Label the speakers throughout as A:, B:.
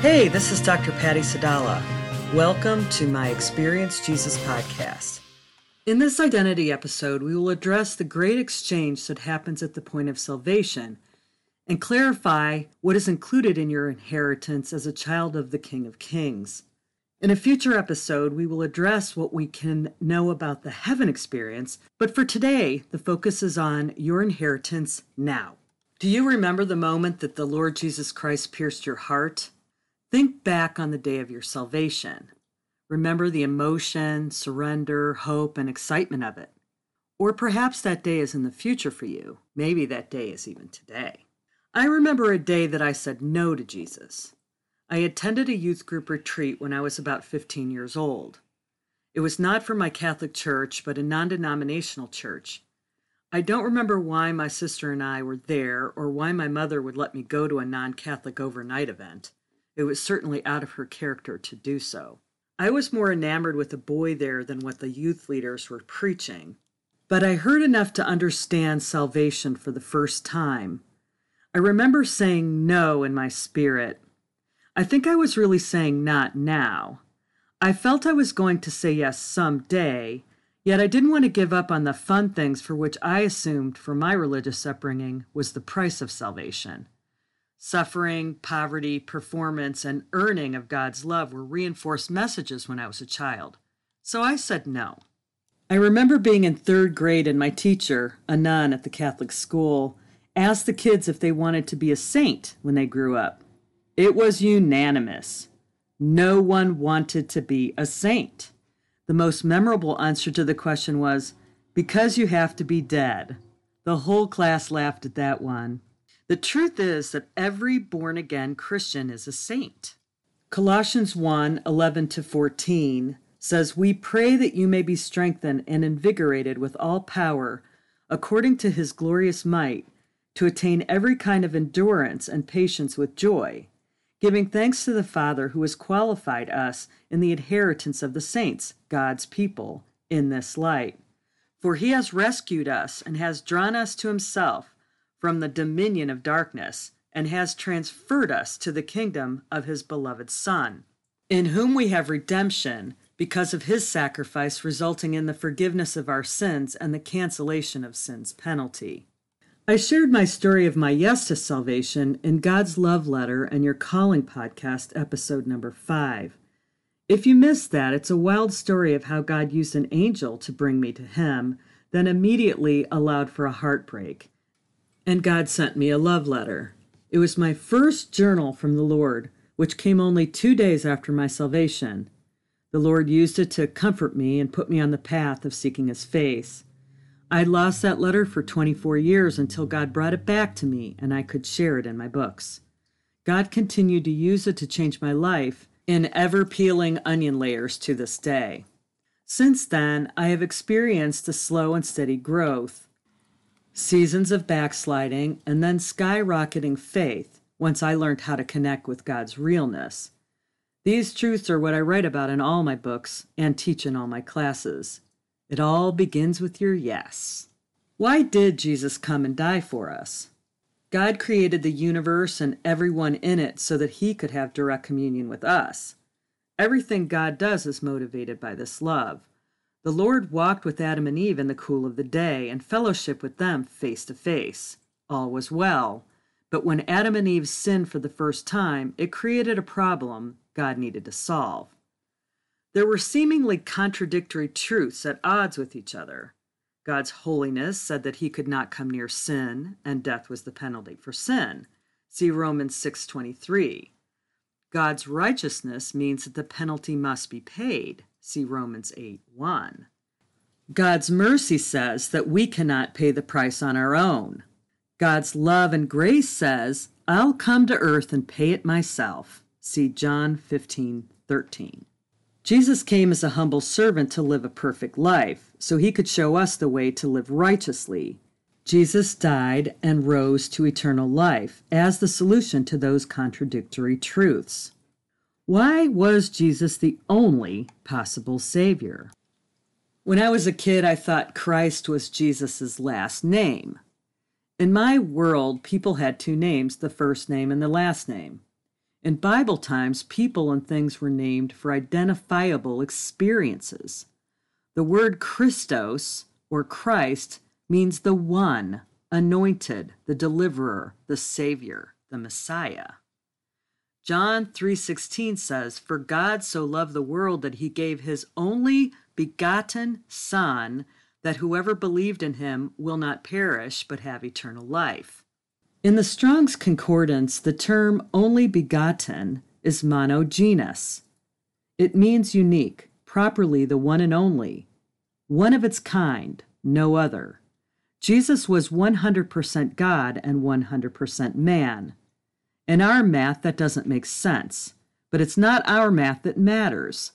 A: Hey, this is Dr. Patty Sadala. Welcome to my Experience Jesus podcast. In this identity episode, we will address the great exchange that happens at the point of salvation and clarify what is included in your inheritance as a child of the King of Kings. In a future episode, we will address what we can know about the heaven experience, but for today, the focus is on your inheritance now. Do you remember the moment that the Lord Jesus Christ pierced your heart? Think back on the day of your salvation. Remember the emotion, surrender, hope, and excitement of it. Or perhaps that day is in the future for you. Maybe that day is even today. I remember a day that I said no to Jesus. I attended a youth group retreat when I was about 15 years old. It was not from my Catholic church, but a non denominational church. I don't remember why my sister and I were there or why my mother would let me go to a non Catholic overnight event. It was certainly out of her character to do so. I was more enamored with the boy there than what the youth leaders were preaching. But I heard enough to understand salvation for the first time. I remember saying no in my spirit. I think I was really saying not now. I felt I was going to say yes someday, yet I didn't want to give up on the fun things for which I assumed, from my religious upbringing, was the price of salvation. Suffering, poverty, performance, and earning of God's love were reinforced messages when I was a child. So I said no. I remember being in third grade and my teacher, a nun at the Catholic school, asked the kids if they wanted to be a saint when they grew up. It was unanimous. No one wanted to be a saint. The most memorable answer to the question was, because you have to be dead. The whole class laughed at that one. The truth is that every born again Christian is a saint. Colossians 1 11 to 14 says, We pray that you may be strengthened and invigorated with all power, according to his glorious might, to attain every kind of endurance and patience with joy, giving thanks to the Father who has qualified us in the inheritance of the saints, God's people, in this light. For he has rescued us and has drawn us to himself from the dominion of darkness and has transferred us to the kingdom of his beloved Son, in whom we have redemption because of his sacrifice, resulting in the forgiveness of our sins and the cancellation of sin's penalty. I shared my story of my yes to salvation in God's Love Letter and Your Calling podcast, episode number five. If you missed that, it's a wild story of how God used an angel to bring me to Him, then immediately allowed for a heartbreak and God sent me a love letter. It was my first journal from the Lord, which came only two days after my salvation. The Lord used it to comfort me and put me on the path of seeking His face. I'd lost that letter for 24 years until God brought it back to me and I could share it in my books. God continued to use it to change my life in ever peeling onion layers to this day. Since then, I have experienced a slow and steady growth seasons of backsliding, and then skyrocketing faith once I learned how to connect with God's realness. These truths are what I write about in all my books and teach in all my classes. It all begins with your yes. Why did Jesus come and die for us? God created the universe and everyone in it so that he could have direct communion with us. Everything God does is motivated by this love. The Lord walked with Adam and Eve in the cool of the day and fellowship with them face to face. All was well. But when Adam and Eve sinned for the first time, it created a problem God needed to solve. There were seemingly contradictory truths at odds with each other. God's holiness said that he could not come near sin, and death was the penalty for sin. See Romans 6:23. God's righteousness means that the penalty must be paid. See Romans 8 1. God's mercy says that we cannot pay the price on our own. God's love and grace says, I'll come to earth and pay it myself. See John 15 13. Jesus came as a humble servant to live a perfect life, so he could show us the way to live righteously. Jesus died and rose to eternal life as the solution to those contradictory truths. Why was Jesus the only possible Savior? When I was a kid, I thought Christ was Jesus' last name. In my world, people had two names, the first name and the last name. In Bible times, people and things were named for identifiable experiences. The word Christos, or Christ, means the one, anointed, the deliverer, the savior, the Messiah. John 3:16 says, "For God so loved the world that he gave his only begotten son that whoever believed in him will not perish but have eternal life." In the Strong's Concordance, the term only begotten is monogenes. It means unique, properly the one and only, one of its kind, no other. Jesus was 100% God and 100% man. In our math, that doesn't make sense, but it's not our math that matters.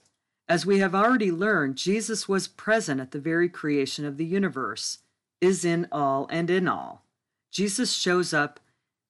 A: As we have already learned, Jesus was present at the very creation of the universe, is in all and in all. Jesus shows up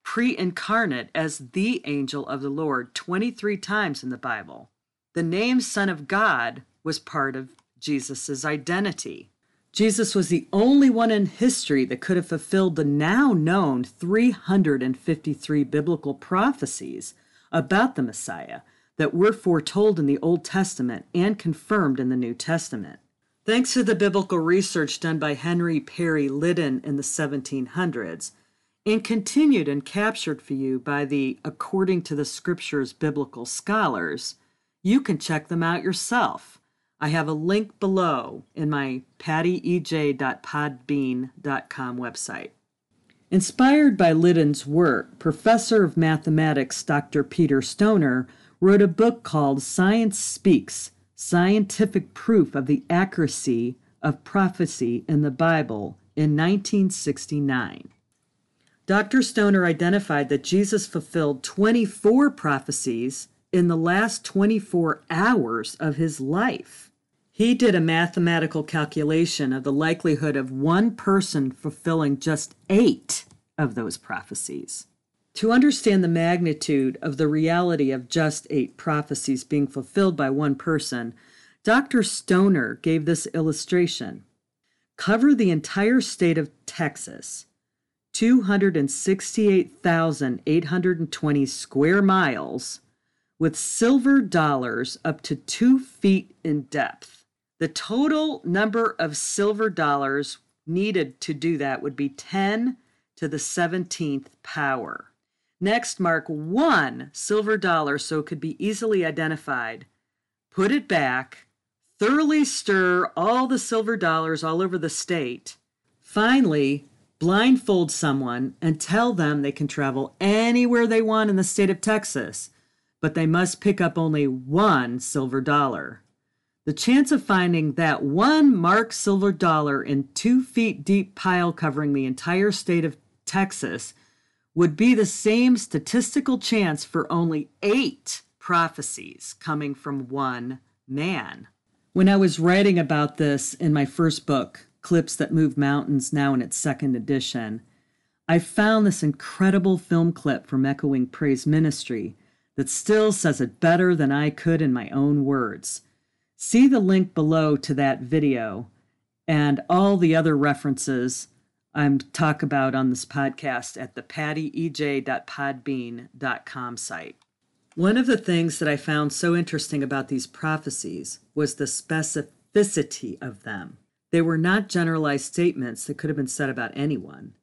A: pre incarnate as the angel of the Lord 23 times in the Bible. The name Son of God was part of Jesus' identity. Jesus was the only one in history that could have fulfilled the now known 353 biblical prophecies about the Messiah that were foretold in the Old Testament and confirmed in the New Testament. Thanks to the biblical research done by Henry Parry Liddon in the 1700s, and continued and captured for you by the According to the Scriptures biblical scholars, you can check them out yourself. I have a link below in my pattyej.podbean.com website. Inspired by Liddon's work, Professor of Mathematics Dr. Peter Stoner wrote a book called Science Speaks Scientific Proof of the Accuracy of Prophecy in the Bible in 1969. Dr. Stoner identified that Jesus fulfilled 24 prophecies in the last 24 hours of his life. He did a mathematical calculation of the likelihood of one person fulfilling just eight of those prophecies. To understand the magnitude of the reality of just eight prophecies being fulfilled by one person, Dr. Stoner gave this illustration Cover the entire state of Texas 268,820 square miles with silver dollars up to two feet in depth. The total number of silver dollars needed to do that would be 10 to the 17th power. Next, mark one silver dollar so it could be easily identified. Put it back, thoroughly stir all the silver dollars all over the state. Finally, blindfold someone and tell them they can travel anywhere they want in the state of Texas, but they must pick up only one silver dollar. The chance of finding that one marked silver dollar in two feet deep pile covering the entire state of Texas would be the same statistical chance for only eight prophecies coming from one man. When I was writing about this in my first book, Clips That Move Mountains, now in its second edition, I found this incredible film clip from Echoing Praise Ministry that still says it better than I could in my own words. See the link below to that video and all the other references I'm talk about on this podcast at the pattyej.podbean.com site. One of the things that I found so interesting about these prophecies was the specificity of them. They were not generalized statements that could have been said about anyone.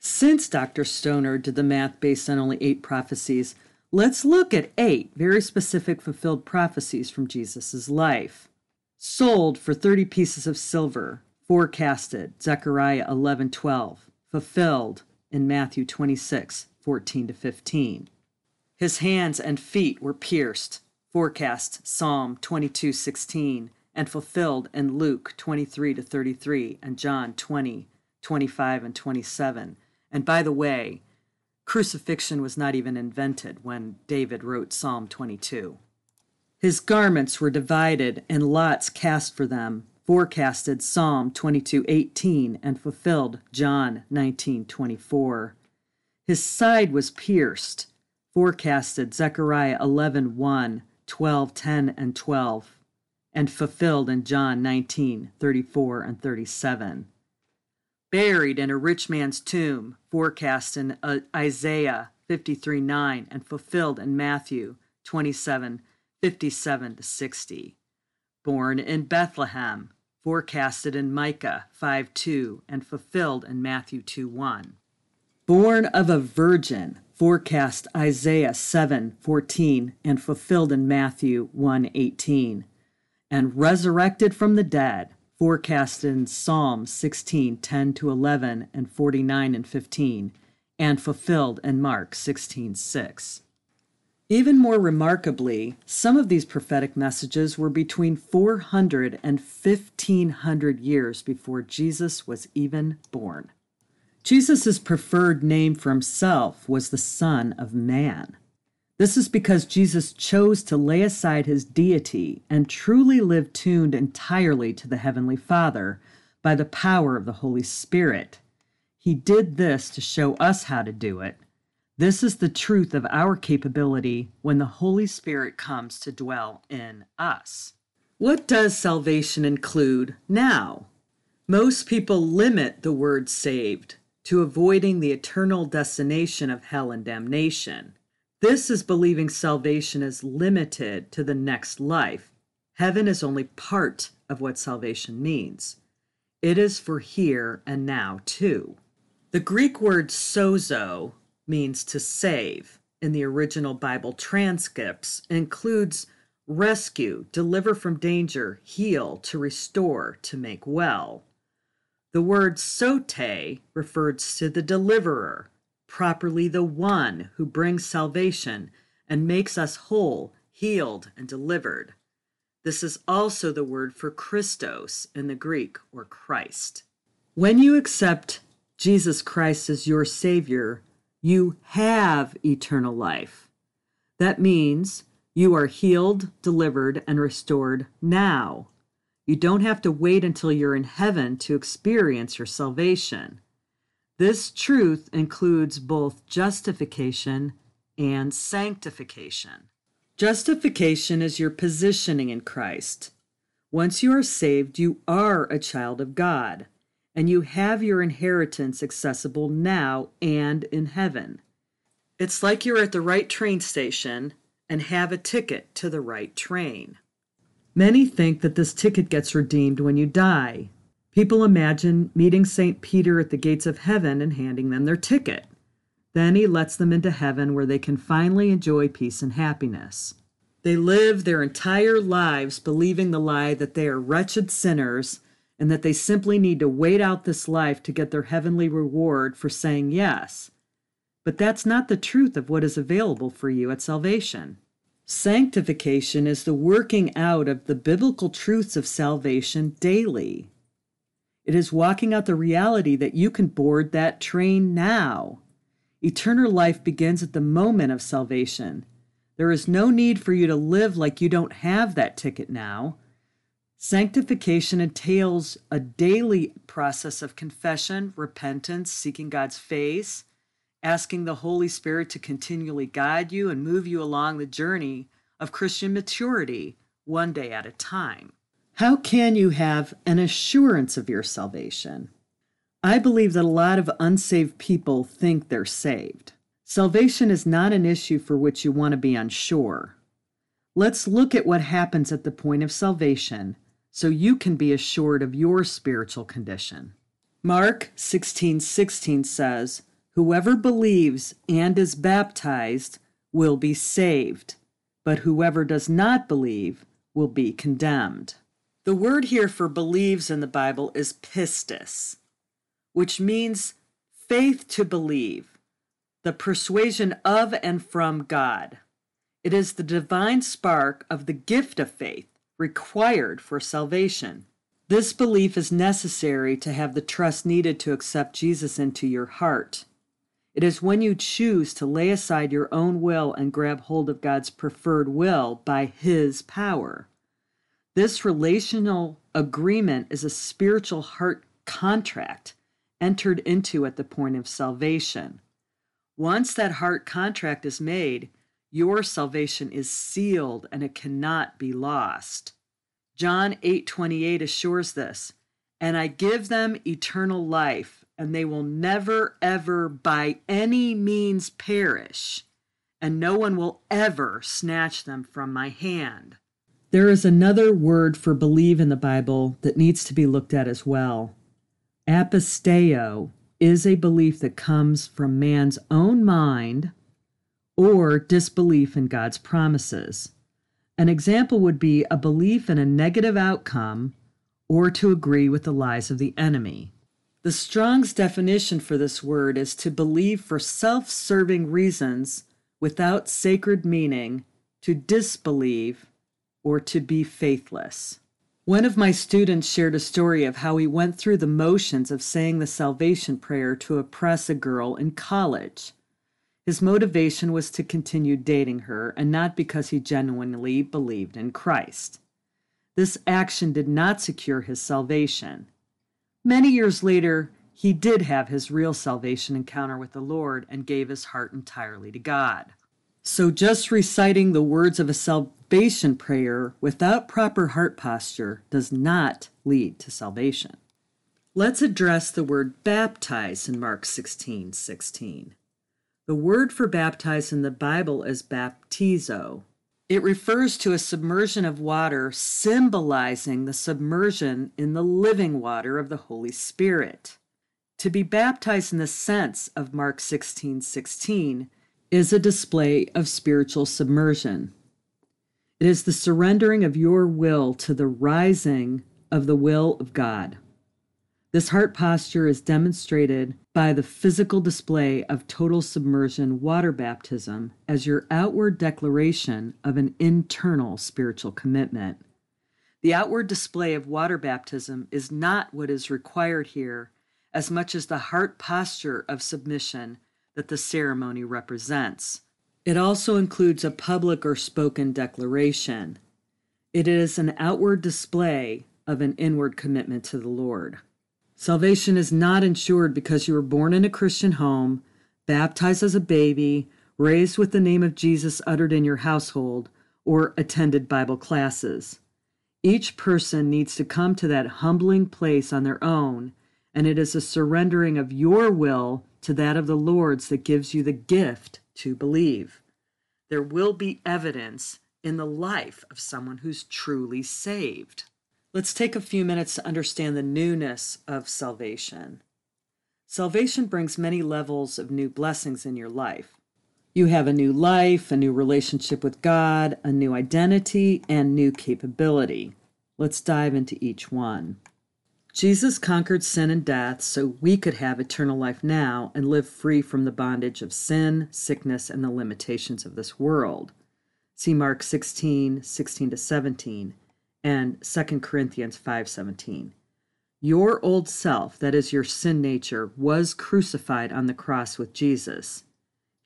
A: Since Dr. Stoner did the math based on only eight prophecies, let's look at eight very specific fulfilled prophecies from Jesus' life. Sold for 30 pieces of silver, forecasted, Zechariah 11:12, fulfilled in Matthew 26, 14 to 15. His hands and feet were pierced, forecast Psalm 22, 16, and fulfilled in Luke 23 to 33 and John 20, 25 and 27. And by the way, crucifixion was not even invented when David wrote Psalm 22. His garments were divided and lots cast for them, forecasted Psalm 22:18 and fulfilled John 19:24. His side was pierced, forecasted Zechariah 11:1, 12:10 and 12 and fulfilled in John 19 34 and 37. Buried in a rich man's tomb, forecast in uh, Isaiah 53 9, and fulfilled in Matthew 27 57 to 60. Born in Bethlehem, forecasted in Micah 5 2, and fulfilled in Matthew 2 1. Born of a virgin, forecast Isaiah 7 14, and fulfilled in Matthew 1 18. And resurrected from the dead, forecast in Psalm 16 10 to 11 and 49 and 15, and fulfilled in Mark 16 6. Even more remarkably, some of these prophetic messages were between 400 and 1500 years before Jesus was even born. Jesus' preferred name for himself was the Son of Man. This is because Jesus chose to lay aside his deity and truly live tuned entirely to the Heavenly Father by the power of the Holy Spirit. He did this to show us how to do it. This is the truth of our capability when the Holy Spirit comes to dwell in us. What does salvation include now? Most people limit the word saved to avoiding the eternal destination of hell and damnation. This is believing salvation is limited to the next life. Heaven is only part of what salvation means. It is for here and now, too. The Greek word sozo means to save in the original Bible transcripts includes rescue, deliver from danger, heal, to restore, to make well. The word sote refers to the deliverer, properly the one who brings salvation and makes us whole, healed, and delivered. This is also the word for Christos in the Greek or Christ. When you accept Jesus Christ as your Savior, you have eternal life. That means you are healed, delivered, and restored now. You don't have to wait until you're in heaven to experience your salvation. This truth includes both justification and sanctification. Justification is your positioning in Christ. Once you are saved, you are a child of God, and you have your inheritance accessible now and in heaven. It's like you're at the right train station and have a ticket to the right train. Many think that this ticket gets redeemed when you die, People imagine meeting St. Peter at the gates of heaven and handing them their ticket. Then he lets them into heaven where they can finally enjoy peace and happiness. They live their entire lives believing the lie that they are wretched sinners and that they simply need to wait out this life to get their heavenly reward for saying yes. But that's not the truth of what is available for you at salvation. Sanctification is the working out of the biblical truths of salvation daily. It is walking out the reality that you can board that train now. Eternal life begins at the moment of salvation. There is no need for you to live like you don't have that ticket now. Sanctification entails a daily process of confession, repentance, seeking God's face, asking the Holy Spirit to continually guide you and move you along the journey of Christian maturity, one day at a time. How can you have an assurance of your salvation? I believe that a lot of unsaved people think they're saved. Salvation is not an issue for which you want to be unsure. Let's look at what happens at the point of salvation so you can be assured of your spiritual condition. Mark 16:16 16 says, "Whoever believes and is baptized will be saved, but whoever does not believe will be condemned." The word here for believes in the Bible is pistis, which means faith to believe, the persuasion of and from God. It is the divine spark of the gift of faith required for salvation. This belief is necessary to have the trust needed to accept Jesus into your heart. It is when you choose to lay aside your own will and grab hold of God's preferred will by His power. This relational agreement is a spiritual heart contract entered into at the point of salvation. Once that heart contract is made, your salvation is sealed and it cannot be lost. John 8:28 assures this, and I give them eternal life, and they will never, ever by any means perish, and no one will ever snatch them from my hand. There is another word for believe in the Bible that needs to be looked at as well. Apisteo is a belief that comes from man's own mind or disbelief in God's promises. An example would be a belief in a negative outcome or to agree with the lies of the enemy. The Strong's definition for this word is to believe for self serving reasons without sacred meaning, to disbelieve, or to be faithless. One of my students shared a story of how he went through the motions of saying the salvation prayer to impress a girl in college. His motivation was to continue dating her and not because he genuinely believed in Christ. This action did not secure his salvation. Many years later, he did have his real salvation encounter with the Lord and gave his heart entirely to God. So, just reciting the words of a salvation prayer without proper heart posture does not lead to salvation. Let's address the word baptize in Mark 16 16. The word for baptize in the Bible is baptizo. It refers to a submersion of water symbolizing the submersion in the living water of the Holy Spirit. To be baptized in the sense of Mark 16 16 is a display of spiritual submersion. It is the surrendering of your will to the rising of the will of God. This heart posture is demonstrated by the physical display of total submersion water baptism as your outward declaration of an internal spiritual commitment. The outward display of water baptism is not what is required here as much as the heart posture of submission that the ceremony represents. It also includes a public or spoken declaration. It is an outward display of an inward commitment to the Lord. Salvation is not ensured because you were born in a Christian home, baptized as a baby, raised with the name of Jesus uttered in your household, or attended Bible classes. Each person needs to come to that humbling place on their own, and it is a surrendering of your will to that of the Lord's that gives you the gift to believe. There will be evidence in the life of someone who's truly saved. Let's take a few minutes to understand the newness of salvation. Salvation brings many levels of new blessings in your life. You have a new life, a new relationship with God, a new identity, and new capability. Let's dive into each one. Jesus conquered sin and death so we could have eternal life now and live free from the bondage of sin, sickness, and the limitations of this world. See Mark 16, 16 to 17 and 2 Corinthians 5:17. Your old self, that is your sin nature, was crucified on the cross with Jesus.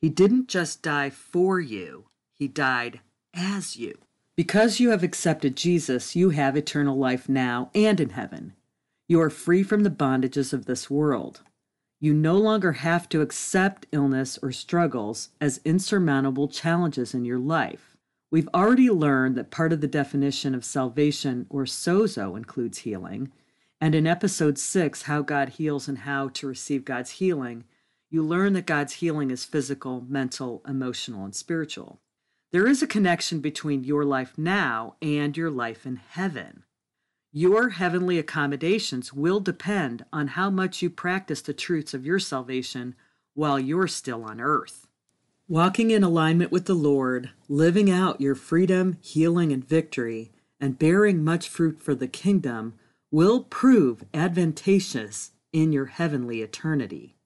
A: He didn't just die for you, he died as you. Because you have accepted Jesus, you have eternal life now and in heaven. You are free from the bondages of this world. You no longer have to accept illness or struggles as insurmountable challenges in your life. We've already learned that part of the definition of salvation or sozo includes healing. And in episode six, How God Heals and How to Receive God's Healing, you learn that God's healing is physical, mental, emotional, and spiritual. There is a connection between your life now and your life in heaven. Your heavenly accommodations will depend on how much you practice the truths of your salvation while you're still on earth. Walking in alignment with the Lord, living out your freedom, healing, and victory, and bearing much fruit for the kingdom will prove advantageous in your heavenly eternity.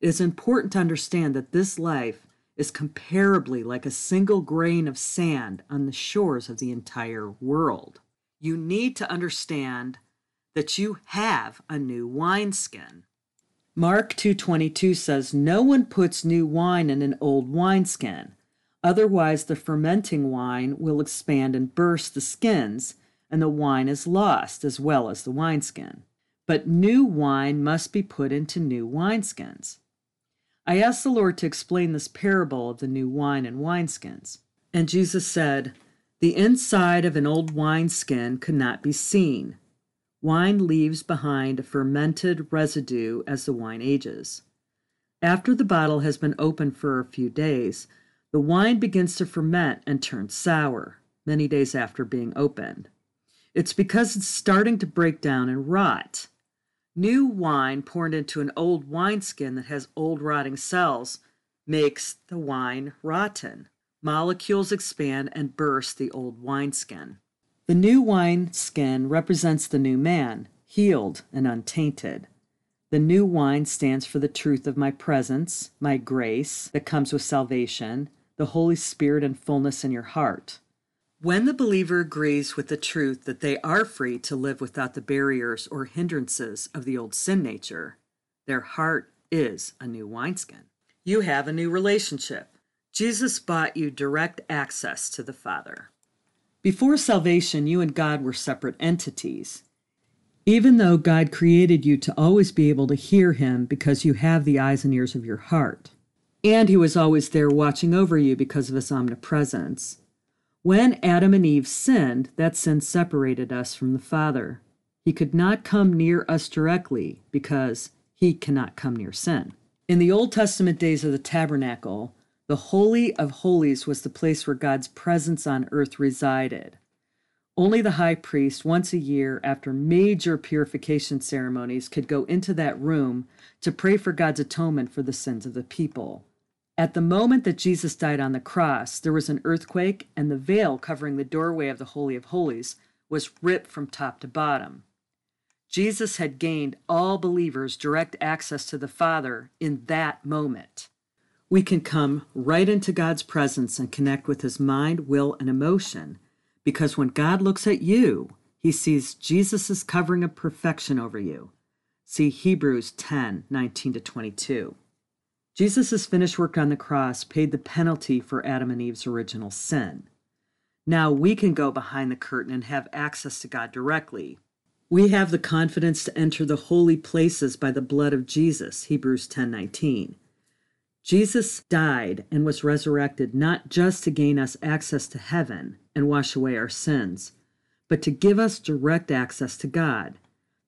A: It is important to understand that this life is comparably like a single grain of sand on the shores of the entire world. You need to understand that you have a new wineskin. Mark 2:22 says no one puts new wine in an old wineskin. Otherwise the fermenting wine will expand and burst the skins and the wine is lost as well as the wineskin. But new wine must be put into new wineskins. I asked the Lord to explain this parable of the new wine and wineskins. And Jesus said the inside of an old wineskin could not be seen Wine leaves behind a fermented residue as the wine ages. After the bottle has been open for a few days, the wine begins to ferment and turn sour many days after being opened. It's because it's starting to break down and rot. New wine poured into an old wineskin that has old rotting cells makes the wine rotten. Molecules expand and burst the old wineskin. The new wineskin represents the new man, healed and untainted. The new wine stands for the truth of my presence, my grace that comes with salvation, the Holy Spirit and fullness in your heart. When the believer agrees with the truth that they are free to live without the barriers or hindrances of the old sin nature, their heart is a new wineskin. You have a new relationship. Jesus bought you direct access to the Father. Before salvation, you and God were separate entities. Even though God created you to always be able to hear Him because you have the eyes and ears of your heart, and He was always there watching over you because of His omnipresence. When Adam and Eve sinned, that sin separated us from the Father. He could not come near us directly because He cannot come near sin. In the Old Testament days of the tabernacle, the Holy of Holies was the place where God's presence on earth resided. Only the high priest, once a year after major purification ceremonies, could go into that room to pray for God's atonement for the sins of the people. At the moment that Jesus died on the cross, there was an earthquake, and the veil covering the doorway of the Holy of Holies was ripped from top to bottom. Jesus had gained all believers direct access to the Father in that moment. We can come right into God's presence and connect with his mind, will, and emotion because when God looks at you, he sees Jesus' covering of perfection over you. See Hebrews 10 19 to 22. Jesus' finished work on the cross paid the penalty for Adam and Eve's original sin. Now we can go behind the curtain and have access to God directly we have the confidence to enter the holy places by the blood of Jesus, Hebrews 10:19. Jesus died and was resurrected not just to gain us access to heaven and wash away our sins, but to give us direct access to God.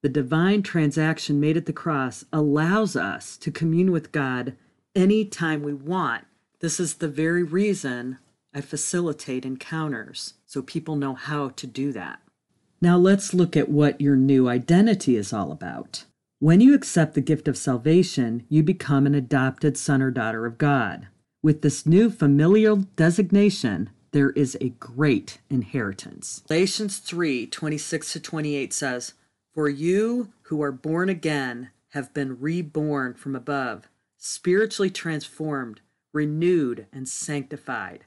A: The divine transaction made at the cross allows us to commune with God anytime we want. This is the very reason I facilitate encounters so people know how to do that. Now let's look at what your new identity is all about. When you accept the gift of salvation, you become an adopted son or daughter of God. With this new familial designation, there is a great inheritance. Galatians 3 26 to 28 says, For you who are born again have been reborn from above, spiritually transformed, renewed, and sanctified,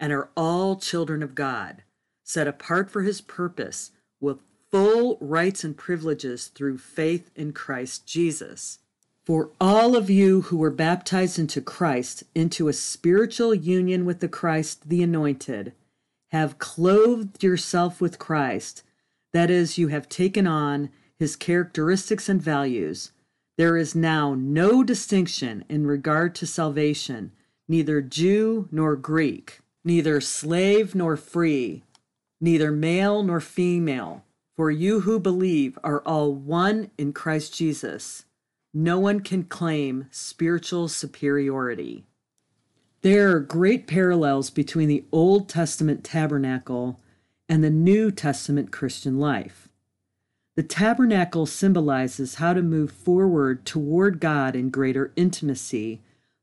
A: and are all children of God, set apart for his purpose with full rights and privileges through faith in Christ Jesus. For all of you who were baptized into Christ, into a spiritual union with the Christ, the Anointed, have clothed yourself with Christ. That is, you have taken on his characteristics and values. There is now no distinction in regard to salvation, neither Jew nor Greek, neither slave nor free, neither male nor female, for you who believe are all one in Christ Jesus. No one can claim spiritual superiority. There are great parallels between the Old Testament tabernacle and the New Testament Christian life. The tabernacle symbolizes how to move forward toward God in greater intimacy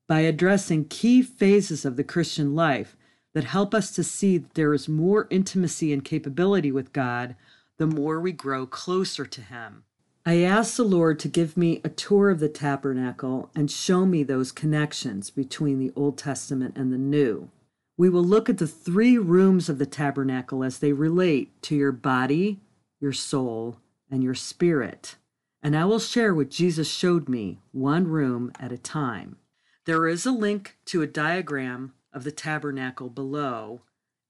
A: by addressing key phases of the Christian life that help us to see that there is more intimacy and capability with God the more we grow closer to Him. I ask the Lord to give me a tour of the tabernacle and show me those connections between the Old Testament and the New. We will look at the three rooms of the tabernacle as they relate to your body, your soul, and your spirit. And I will share what Jesus showed me, one room at a time. There is a link to a diagram of the tabernacle below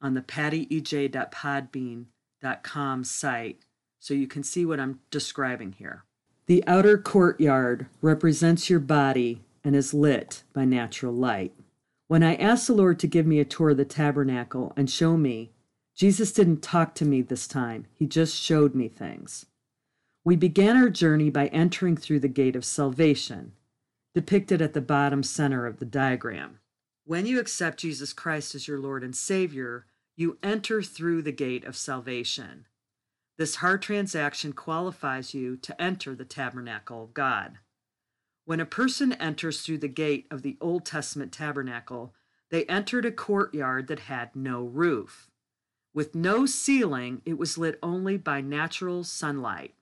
A: on the pattyej.podbean.com site so you can see what I'm describing here. The outer courtyard represents your body and is lit by natural light. When I asked the Lord to give me a tour of the tabernacle and show me, Jesus didn't talk to me this time, He just showed me things. We began our journey by entering through the gate of salvation, depicted at the bottom center of the diagram. When you accept Jesus Christ as your Lord and Savior, you enter through the gate of salvation. This heart transaction qualifies you to enter the tabernacle of God. When a person enters through the gate of the Old Testament tabernacle, they entered a courtyard that had no roof. With no ceiling, it was lit only by natural sunlight.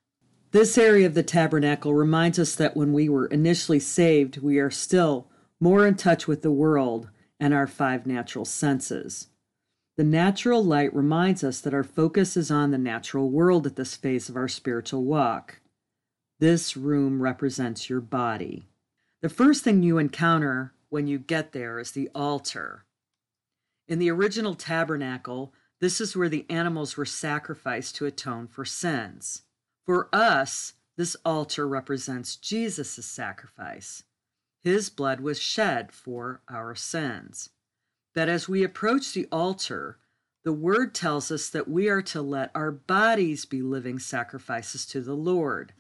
A: This area of the tabernacle reminds us that when we were initially saved, we are still more in touch with the world and our five natural senses. The natural light reminds us that our focus is on the natural world at this phase of our spiritual walk. This room represents your body. The first thing you encounter when you get there is the altar. In the original tabernacle, this is where the animals were sacrificed to atone for sins. For us, this altar represents Jesus' sacrifice. His blood was shed for our sins that as we approach the altar, the word tells us that we are to let our bodies be living sacrifices to the Lord,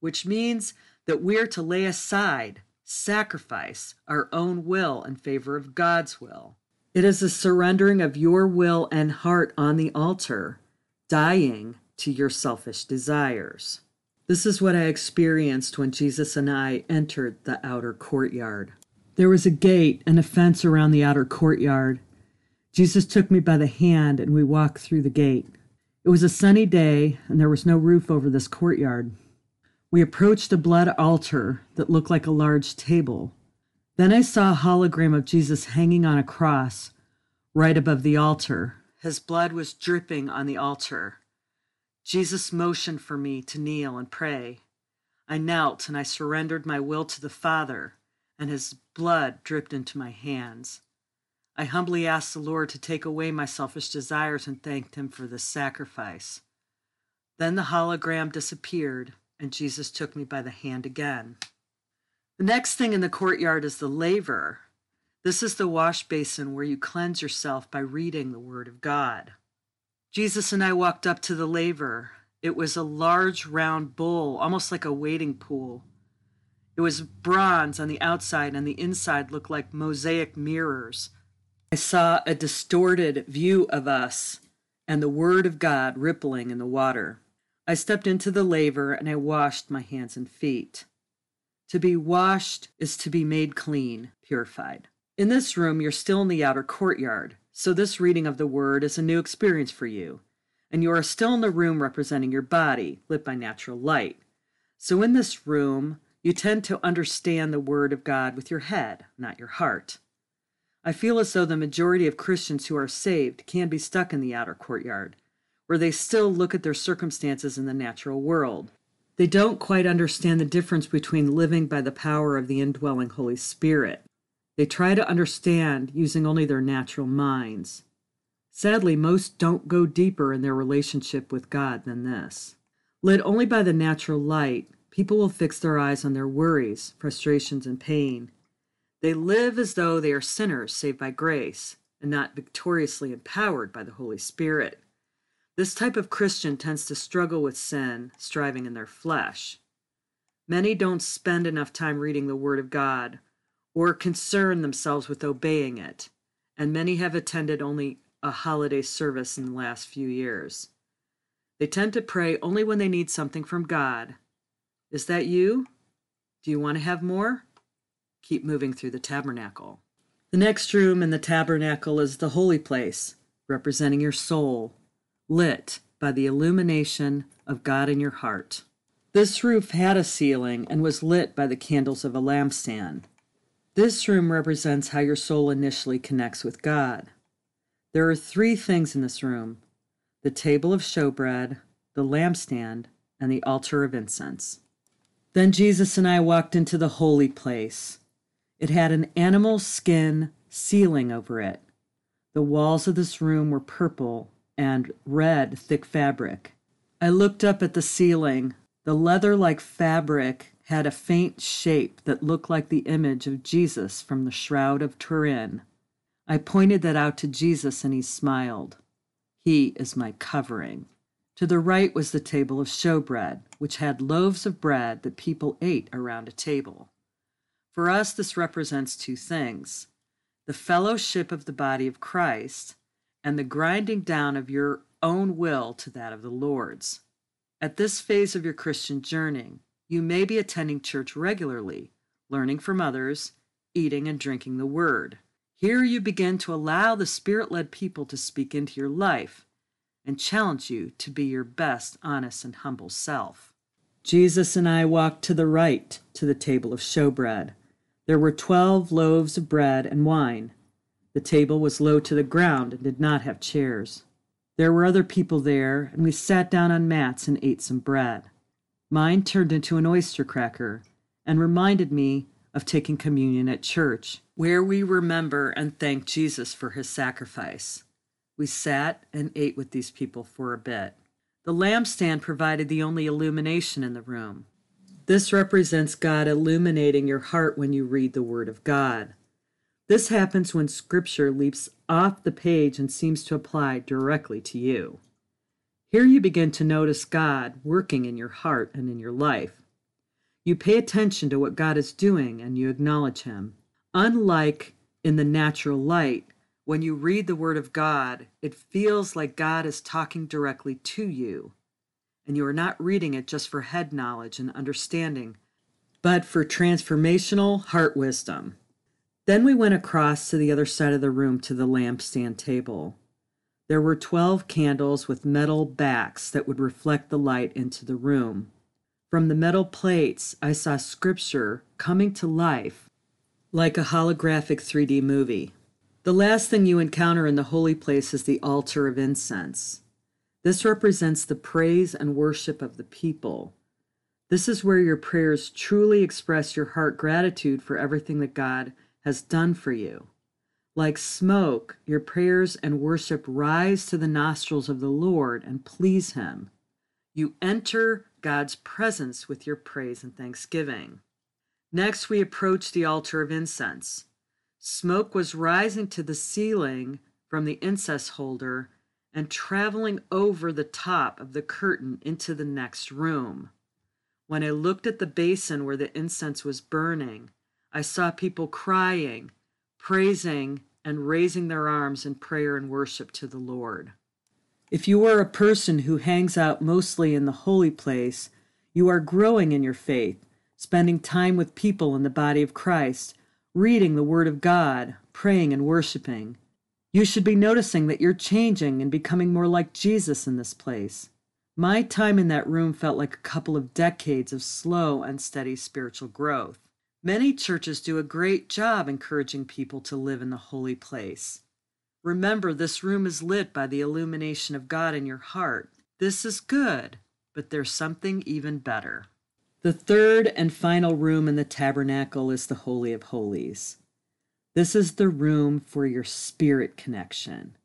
A: which means that we are to lay aside, sacrifice our own will in favor of God's will. It is a surrendering of your will and heart on the altar, dying to your selfish desires. This is what I experienced when Jesus and I entered the outer courtyard. There was a gate and a fence around the outer courtyard. Jesus took me by the hand and we walked through the gate. It was a sunny day and there was no roof over this courtyard. We approached a blood altar that looked like a large table. Then I saw a hologram of Jesus hanging on a cross right above the altar. His blood was dripping on the altar. Jesus motioned for me to kneel and pray. I knelt and I surrendered my will to the Father and his blood dripped into my hands. I humbly asked the Lord to take away my selfish desires and thanked him for this sacrifice. Then the hologram disappeared, and Jesus took me by the hand again. The next thing in the courtyard is the laver. This is the wash basin where you cleanse yourself by reading the Word of God. Jesus and I walked up to the laver. It was a large round bowl, almost like a wading pool. It was bronze on the outside, and the inside looked like mosaic mirrors. I saw a distorted view of us and the Word of God rippling in the water. I stepped into the laver and I washed my hands and feet. To be washed is to be made clean, purified. In this room, you're still in the outer courtyard, so this reading of the Word is a new experience for you. And you are still in the room representing your body, lit by natural light. So in this room, you tend to understand the Word of God with your head, not your heart. I feel as though the majority of Christians who are saved can be stuck in the outer courtyard, where they still look at their circumstances in the natural world. They don't quite understand the difference between living by the power of the indwelling Holy Spirit. They try to understand using only their natural minds. Sadly, most don't go deeper in their relationship with God than this. Led only by the natural light, People will fix their eyes on their worries, frustrations, and pain. They live as though they are sinners saved by grace and not victoriously empowered by the Holy Spirit. This type of Christian tends to struggle with sin, striving in their flesh. Many don't spend enough time reading the Word of God or concern themselves with obeying it, and many have attended only a holiday service in the last few years. They tend to pray only when they need something from God is that you? Do you want to have more? Keep moving through the tabernacle. The next room in the tabernacle is the holy place, representing your soul, lit by the illumination of God in your heart. This roof had a ceiling and was lit by the candles of a lampstand. This room represents how your soul initially connects with God. There are three things in this room the table of showbread, the lampstand, and the altar of incense. Then Jesus and I walked into the holy place. It had an animal skin ceiling over it. The walls of this room were purple and red, thick fabric. I looked up at the ceiling. The leather like fabric had a faint shape that looked like the image of Jesus from the Shroud of Turin. I pointed that out to Jesus and he smiled. He is my covering. To the right was the table of showbread, which had loaves of bread that people ate around a table. For us, this represents two things the fellowship of the body of Christ and the grinding down of your own will to that of the Lord's. At this phase of your Christian journey, you may be attending church regularly, learning from others, eating and drinking the word. Here you begin to allow the Spirit led people to speak into your life and challenge you to be your best, honest, and humble self. Jesus and I walked to the right to the table of showbread. There were twelve loaves of bread and wine. The table was low to the ground and did not have chairs. There were other people there, and we sat down on mats and ate some bread. Mine turned into an oyster cracker and reminded me of taking communion at church, where we remember and thank Jesus for his sacrifice. We sat and ate with these people for a bit. The lampstand provided the only illumination in the room. This represents God illuminating your heart when you read the Word of God. This happens when Scripture leaps off the page and seems to apply directly to you. Here you begin to notice God working in your heart and in your life. You pay attention to what God is doing and you acknowledge Him. Unlike in the natural light, when you read the Word of God, it feels like God is talking directly to you, and you are not reading it just for head knowledge and understanding, but for transformational heart wisdom. Then we went across to the other side of the room to the lampstand table. There were 12 candles with metal backs that would reflect the light into the room. From the metal plates, I saw scripture coming to life like a holographic 3D movie. The last thing you encounter in the holy place is the altar of incense. This represents the praise and worship of the people. This is where your prayers truly express your heart gratitude for everything that God has done for you. Like smoke, your prayers and worship rise to the nostrils of the Lord and please Him. You enter God's presence with your praise and thanksgiving. Next, we approach the altar of incense. Smoke was rising to the ceiling from the incense holder and traveling over the top of the curtain into the next room. When I looked at the basin where the incense was burning, I saw people crying, praising, and raising their arms in prayer and worship to the Lord. If you are a person who hangs out mostly in the holy place, you are growing in your faith, spending time with people in the body of Christ, reading the Word of God, praying and worshiping. You should be noticing that you're changing and becoming more like Jesus in this place. My time in that room felt like a couple of decades of slow and steady spiritual growth. Many churches do a great job encouraging people to live in the holy place. Remember, this room is lit by the illumination of God in your heart. This is good, but there's something even better. The third and final room in the tabernacle is the Holy of Holies. This is the room for your spirit connection,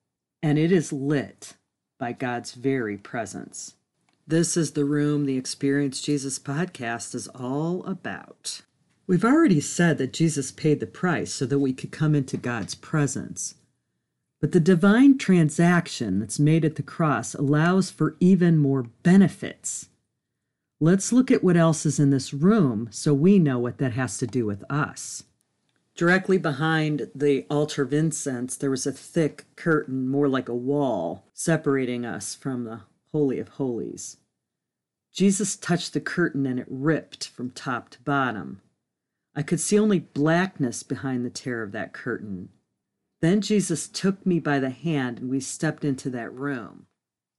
A: and it is lit by God's very presence. This is the room the Experience Jesus podcast is all about. We've already said that Jesus paid the price so that we could come into God's presence. But the divine transaction that's made at the cross allows for even more benefits. Let's look at what else is in this room so we know what that has to do with us. Directly behind the altar of incense, there was a thick curtain, more like a wall, separating us from the Holy of Holies. Jesus touched the curtain and it ripped from top to bottom. I could see only blackness behind the tear of that curtain. Then Jesus took me by the hand and we stepped into that room.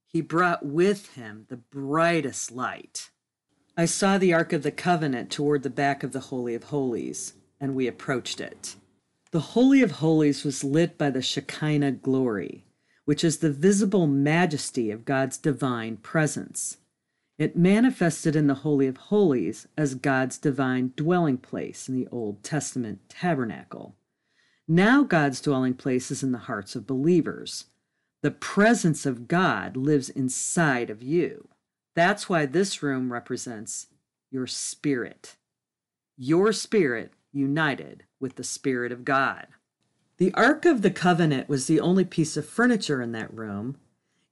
A: He brought with him the brightest light. I saw the Ark of the Covenant toward the back of the Holy of Holies, and we approached it. The Holy of Holies was lit by the Shekinah glory, which is the visible majesty of God's divine presence. It manifested in the Holy of Holies as God's divine dwelling place in the Old Testament tabernacle. Now, God's dwelling place is in the hearts of believers. The presence of God lives inside of you. That's why this room represents your spirit. Your spirit united with the Spirit of God. The Ark of the Covenant was the only piece of furniture in that room.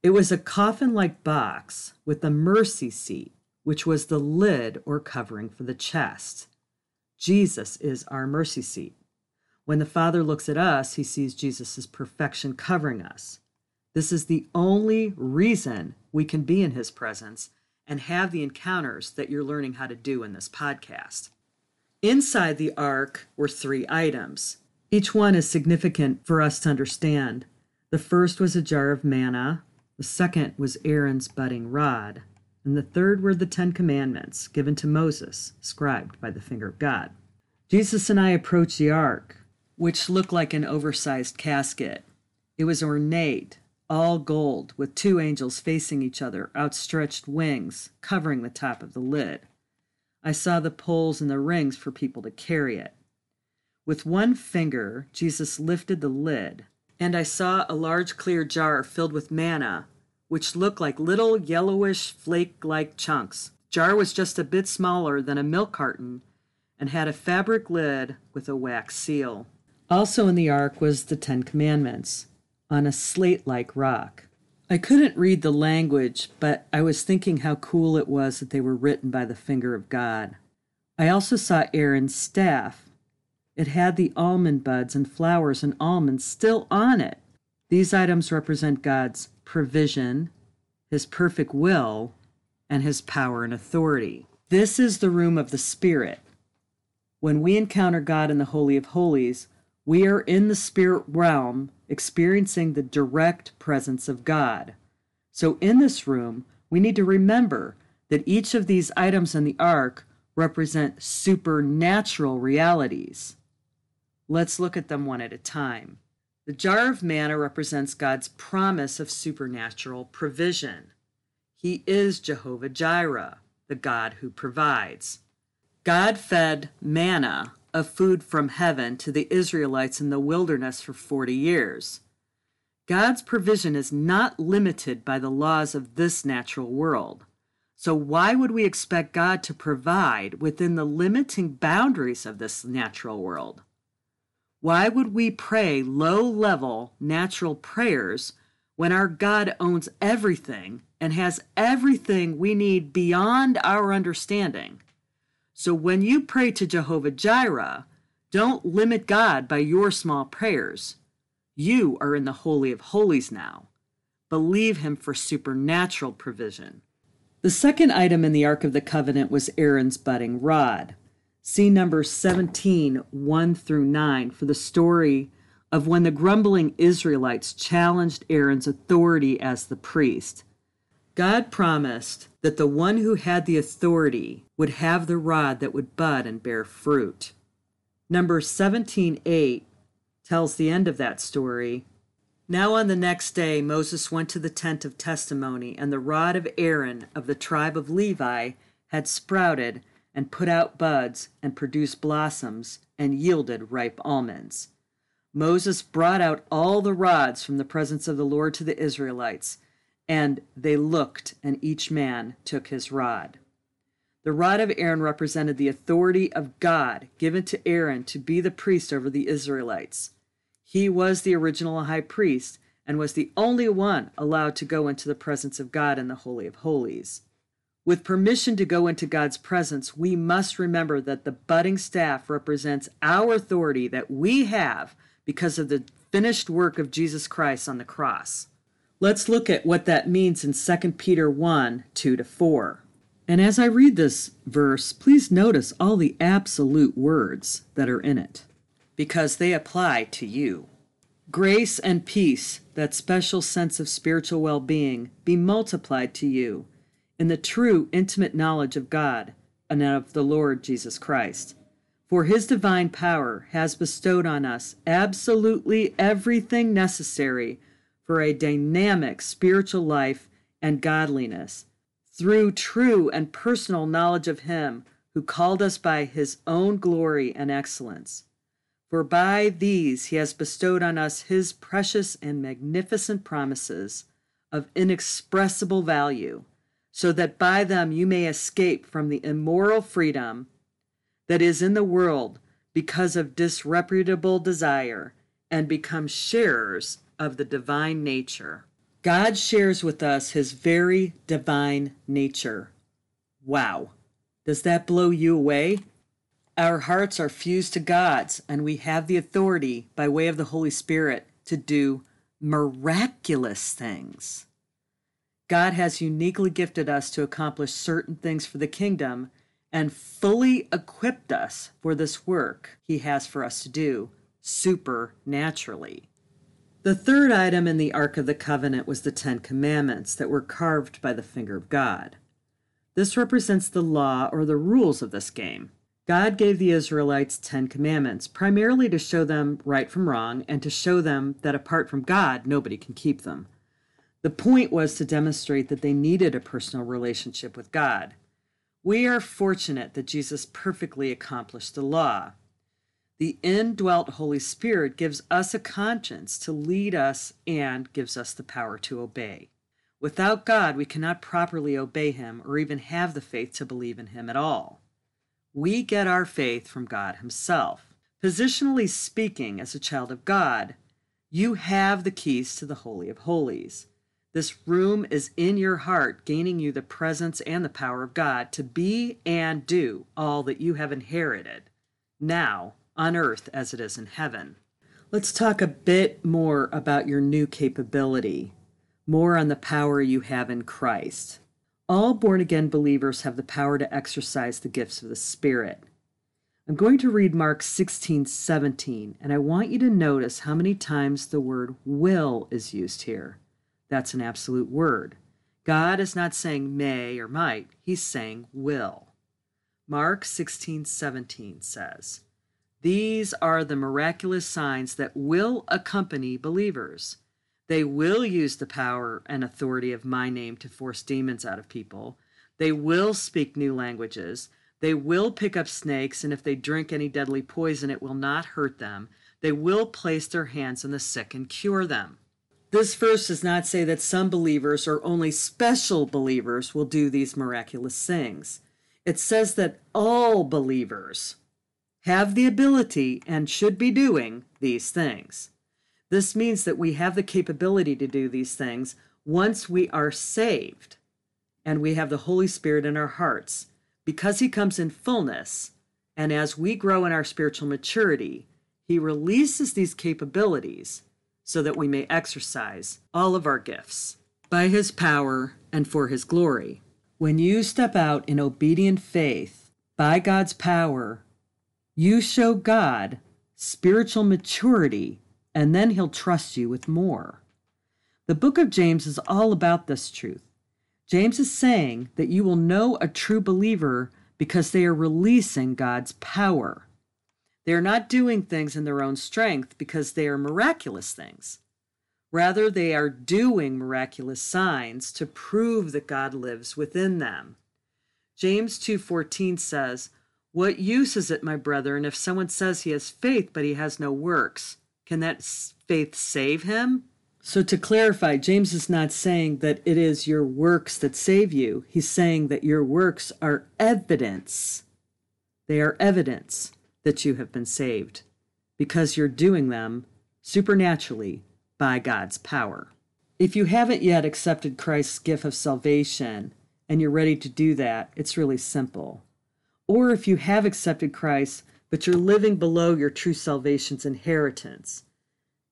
A: It was a coffin like box with a mercy seat, which was the lid or covering for the chest. Jesus is our mercy seat. When the Father looks at us, he sees Jesus' perfection covering us. This is the only reason we can be in his presence and have the encounters that you're learning how to do in this podcast. Inside the ark were three items. Each one is significant for us to understand. The first was a jar of manna, the second was Aaron's budding rod, and the third were the Ten Commandments given to Moses, scribed by the finger of God. Jesus and I approached the ark, which looked like an oversized casket. It was ornate, all gold, with two angels facing each other, outstretched wings covering the top of the lid. I saw the poles and the rings for people to carry it. With one finger, Jesus lifted the lid, and I saw a large clear jar filled with manna, which looked like little yellowish flake like chunks. Jar was just a bit smaller than a milk carton and had a fabric lid with a wax seal. Also in the ark was the Ten Commandments on a slate like rock. I couldn't read the language, but I was thinking how cool it was that they were written by the finger of God. I also saw Aaron's staff. It had the almond buds and flowers and almonds still on it. These items represent God's provision, His perfect will, and His power and authority. This is the room of the Spirit. When we encounter God in the Holy of Holies, we are in the spirit realm experiencing the direct presence of God. So, in this room, we need to remember that each of these items in the ark represent supernatural realities. Let's look at them one at a time. The jar of manna represents God's promise of supernatural provision. He is Jehovah Jireh, the God who provides. God fed manna of food from heaven to the Israelites in the wilderness for 40 years. God's provision is not limited by the laws of this natural world. So, why would we expect God to provide within the limiting boundaries of this natural world? Why would we pray low level natural prayers when our God owns everything and has everything we need beyond our understanding? So when you pray to Jehovah Jireh, don't limit God by your small prayers. You are in the Holy of Holies now. Believe Him for supernatural provision. The second item in the Ark of the Covenant was Aaron's budding rod. See Numbers 17, 1 through 9 for the story of when the grumbling Israelites challenged Aaron's authority as the priest. God promised that the one who had the authority would have the rod that would bud and bear fruit. Number 17:8 tells the end of that story. Now on the next day Moses went to the tent of testimony, and the rod of Aaron of the tribe of Levi had sprouted and put out buds and produced blossoms and yielded ripe almonds. Moses brought out all the rods from the presence of the Lord to the Israelites and they looked, and each man took his rod. The rod of Aaron represented the authority of God given to Aaron to be the priest over the Israelites. He was the original high priest and was the only one allowed to go into the presence of God in the Holy of Holies. With permission to go into God's presence, we must remember that the budding staff represents our authority that we have because of the finished work of Jesus Christ on the cross. Let's look at what that means in 2 Peter 1 2 to 4. And as I read this verse, please notice all the absolute words that are in it, because they apply to you. Grace and peace, that special sense of spiritual well being, be multiplied to you in the true intimate knowledge of God and of the Lord Jesus Christ. For his divine power has bestowed on us absolutely everything necessary for a dynamic spiritual life and godliness through true and personal knowledge of Him who called us by His own glory and excellence. For by these He has bestowed on us His precious and magnificent promises of inexpressible value, so that by them you may escape from the immoral freedom that is in the world because of disreputable desire and become sharers of the divine nature. God shares with us his very divine nature. Wow. Does that blow you away? Our hearts are fused to God's, and we have the authority by way of the Holy Spirit to do miraculous things. God has uniquely gifted us to accomplish certain things for the kingdom and fully equipped us for this work He has for us to do supernaturally. The third item in the Ark of the Covenant was the Ten Commandments that were carved by the finger of God. This represents the law or the rules of this game. God gave the Israelites Ten Commandments, primarily to show them right from wrong and to show them that apart from God, nobody can keep them. The point was to demonstrate that they needed a personal relationship with God. We are fortunate that Jesus perfectly accomplished the law. The indwelt Holy Spirit gives us a conscience to lead us and gives us the power to obey. Without God, we cannot properly obey Him or even have the faith to believe in Him at all. We get our faith from God Himself. Positionally speaking, as a child of God, you have the keys to the Holy of Holies. This room is in your heart, gaining you the presence and the power of God to be and do all that you have inherited now on earth as it is in heaven. Let's talk a bit more about your new capability, more on the power you have in Christ. All born again believers have the power to exercise the gifts of the Spirit. I'm going to read Mark 16, 17, and I want you to notice how many times the word will is used here. That's an absolute word. God is not saying may or might, he's saying will. Mark 16, 17 says, These are the miraculous signs that will accompany believers. They will use the power and authority of my name to force demons out of people. They will speak new languages. They will pick up snakes, and if they drink any deadly poison, it will not hurt them. They will place their hands on the sick and cure them. This verse does not say that some believers or only special believers will do these miraculous things. It says that all believers have the ability and should be doing these things. This means that we have the capability to do these things once we are saved and we have the Holy Spirit in our hearts because He comes in fullness. And as we grow in our spiritual maturity, He releases these capabilities so that we may exercise all of our gifts by his power and for his glory. When you step out in obedient faith by God's power, you show God spiritual maturity, and then he'll trust you with more. The book of James is all about this truth. James is saying that you will know a true believer because they are releasing God's power. They are not doing things in their own strength because they are miraculous things. Rather, they are doing miraculous signs to prove that God lives within them. James 2:14 says, "What use is it, my brethren, if someone says he has faith but he has no works? Can that faith save him?" So to clarify, James is not saying that it is your works that save you. He's saying that your works are evidence. They are evidence that you have been saved because you're doing them supernaturally by God's power. If you haven't yet accepted Christ's gift of salvation and you're ready to do that, it's really simple. Or if you have accepted Christ, but you're living below your true salvation's inheritance,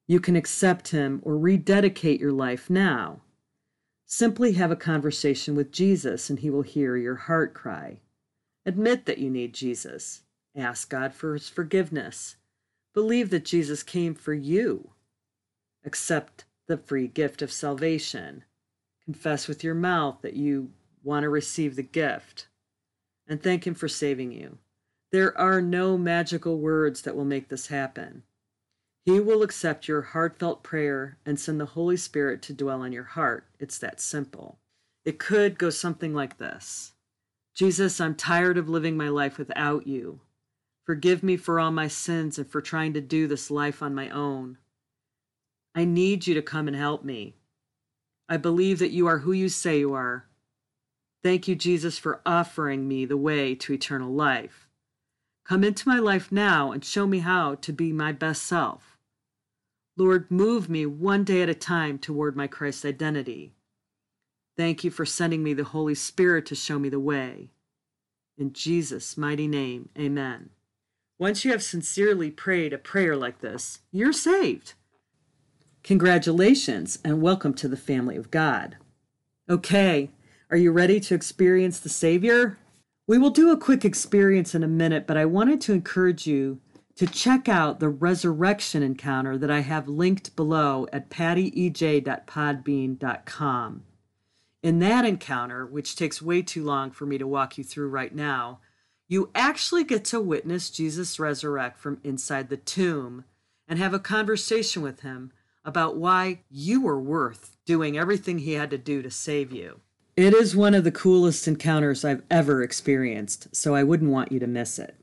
A: you can accept Him or rededicate your life now. Simply have a conversation with Jesus and He will hear your heart cry. Admit that you need Jesus. Ask God for his forgiveness. Believe that Jesus came for you. Accept the free gift of salvation. Confess with your mouth that you want to receive the gift. And thank Him for saving you. There are no magical words that will make this happen. He will accept your heartfelt prayer and send the Holy Spirit to dwell in your heart. It's that simple. It could go something like this Jesus, I'm tired of living my life without you. Forgive me for all my sins and for trying to do this life on my own. I need you to come and help me. I believe that you are who you say you are. Thank you, Jesus, for offering me the way to eternal life. Come into my life now and show me how to be my best self. Lord, move me one day at a time toward my Christ identity. Thank you for sending me the Holy Spirit to show me the way. In Jesus' mighty name, amen. Once you have sincerely prayed a prayer like this, you're saved. Congratulations and welcome to the family of God. Okay, are you ready to experience the Savior? We will do a quick experience in a minute, but I wanted to encourage you to check out the resurrection encounter that I have linked below at pattyej.podbean.com. In that encounter, which takes way too long for me to walk you through right now, you actually get to witness Jesus resurrect from inside the tomb and have a conversation with him about why you were worth doing everything he had to do to save you. It is one of the coolest encounters I've ever experienced, so I wouldn't want you to miss it.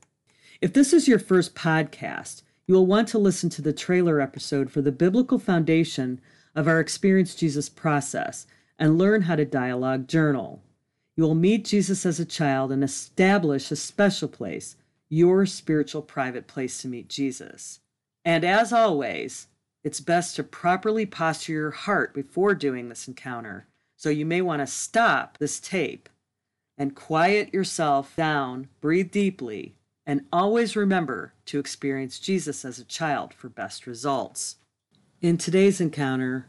A: If this is your first podcast, you will want to listen to the trailer episode for the biblical foundation of our Experience Jesus process and learn how to dialogue journal. You will meet Jesus as a child and establish a special place, your spiritual private place to meet Jesus. And as always, it's best to properly posture your heart before doing this encounter. So you may want to stop this tape and quiet yourself down, breathe deeply, and always remember to experience Jesus as a child for best results. In today's encounter,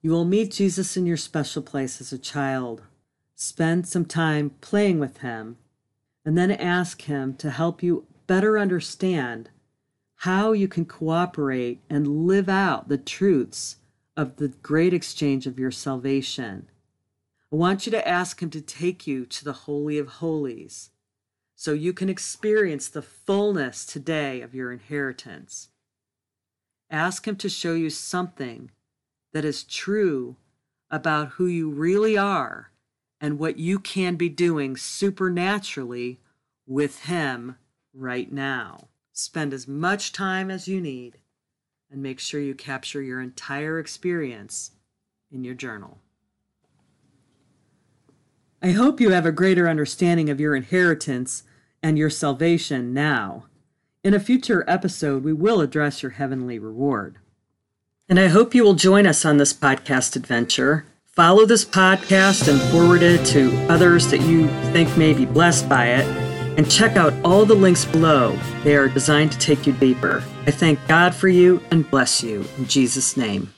A: you will meet Jesus in your special place as a child. Spend some time playing with him, and then ask him to help you better understand how you can cooperate and live out the truths of the great exchange of your salvation. I want you to ask him to take you to the Holy of Holies so you can experience the fullness today of your inheritance. Ask Him to show you something that is true about who you really are and what you can be doing supernaturally with Him right now. Spend as much time as you need and make sure you capture your entire experience in your journal. I hope you have a greater understanding of your inheritance and your salvation now. In a future episode, we will address your heavenly reward. And I hope you will join us on this podcast adventure. Follow this podcast and forward it to others that you think may be blessed by it. And check out all the links below. They are designed to take you deeper. I thank God for you and bless you in Jesus' name.